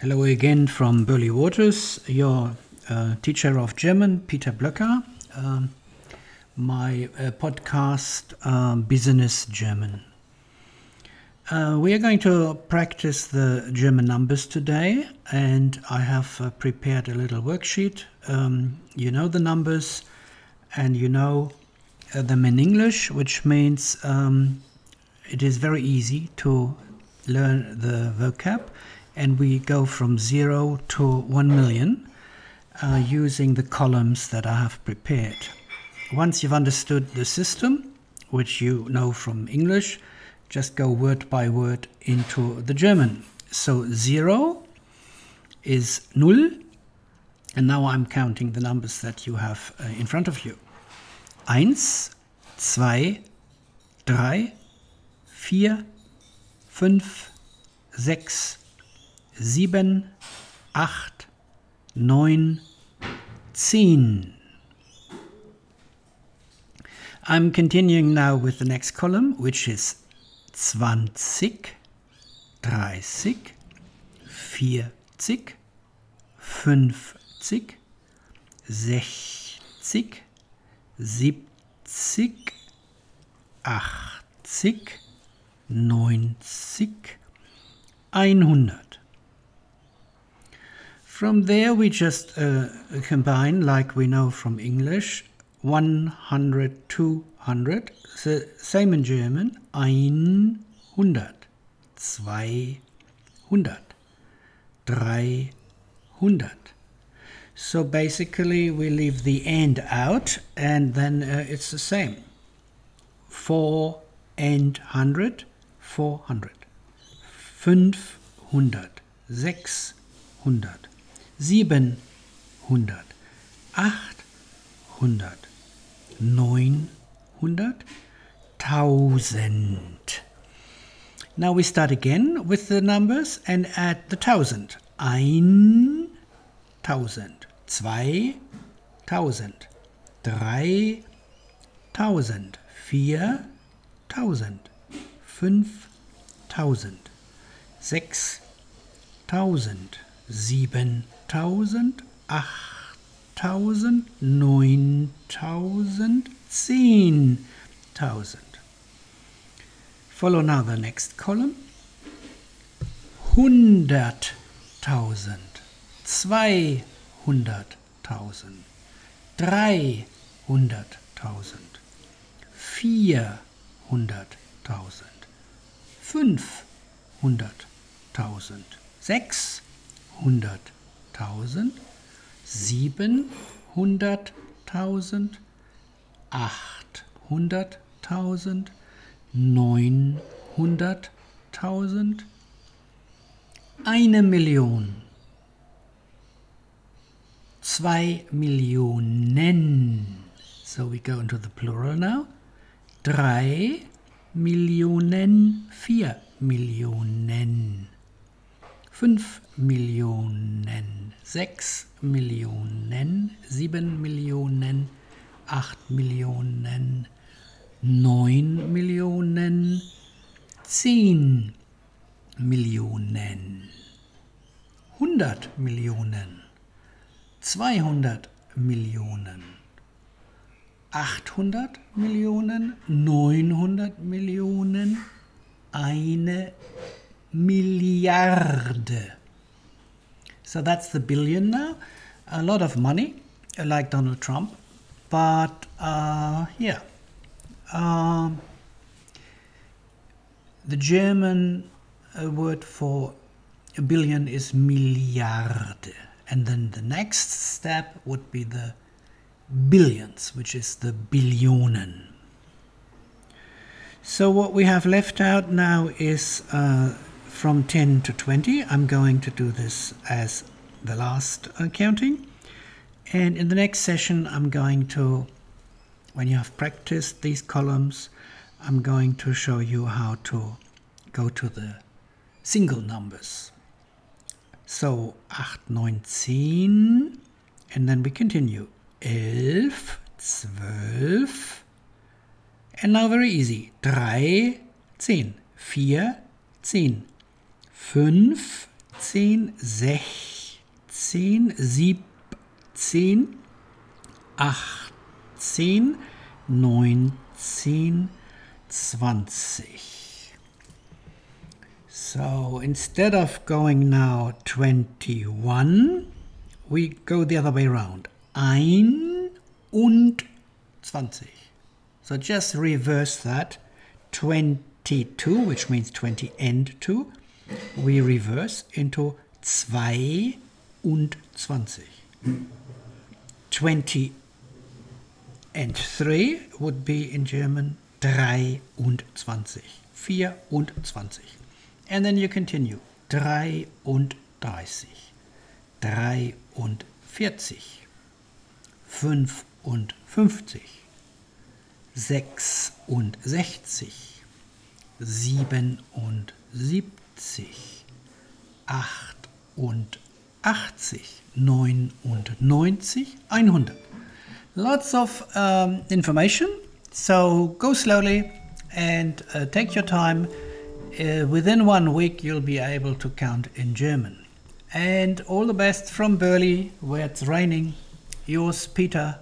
Hello again from Burley Waters, your uh, teacher of German, Peter Blöcker. Um, my uh, podcast, um, Business German. Uh, we are going to practice the German numbers today, and I have uh, prepared a little worksheet. Um, you know the numbers, and you know uh, them in English, which means um, it is very easy to learn the vocab, and we go from zero to one million uh, using the columns that I have prepared. Once you've understood the system, which you know from English, just go word by word into the German. So zero is null, and now I'm counting the numbers that you have uh, in front of you. Eins, zwei, drei, vier, fünf, sechs, sieben, acht, neun, zehn. I'm continuing now with the next column, which is 20, 30, 40, 50, 60, 70, 80, 90, 100. From there, we just uh, combine, like we know from English, 100, 200. The same in German. 100, 200, 300. So basically, we leave the end out, and then uh, it's the same. 4 and 100, 400. 500, 600, 700, 800, 900, 1000. Now we start again with the numbers and add the thousand. Ein thousand, zwei thousand, drei thousand, vier thousand, fünf thousand, sechs thousand, siebentausend, achttausend, neuntausend, zehntausend. Follow now the next column. Hunderttausend, zweihunderttausend, dreihunderttausend, vierhunderttausend, fünfhunderttausend, sechs. 100.000, 700.000, 800.000, 900.000, eine Million, zwei Millionen. So we go into the plural now. Drei Millionen, vier Millionen. 5 Millionen, 6 Millionen, 7 Millionen, 8 Millionen, 9 Millionen, 10 Millionen, 100 Millionen, 200 Millionen, 800 Millionen, 900 Millionen, eine Milliarde. So that's the billion now. A lot of money, like Donald Trump. But uh, yeah, um, the German uh, word for a billion is Milliarde. And then the next step would be the billions, which is the Billionen. So what we have left out now is uh, from 10 to 20. I'm going to do this as the last uh, counting. And in the next session, I'm going to when you have practiced these columns, I'm going to show you how to go to the single numbers. So 8, 9, 10, and then we continue. 11, 12, and now very easy. 3, 10, 4, 10, 5, fünfzehn, sechzehn, siebzehn, achtzehn, neunzehn, zwanzig. So instead of going now 21, we go the other way around. Ein und 20. So just reverse that. 22, which means 20 and 2, we reverse into zwei und 20. 20 and 3 would be in German drei und 20. 24. And then you continue. 33, 43, 55, 66, 77, 88, 99, 100. Lots of um, information, so go slowly and uh, take your time. Uh, within one week, you'll be able to count in German. And all the best from Burley, where it's raining. Yours, Peter.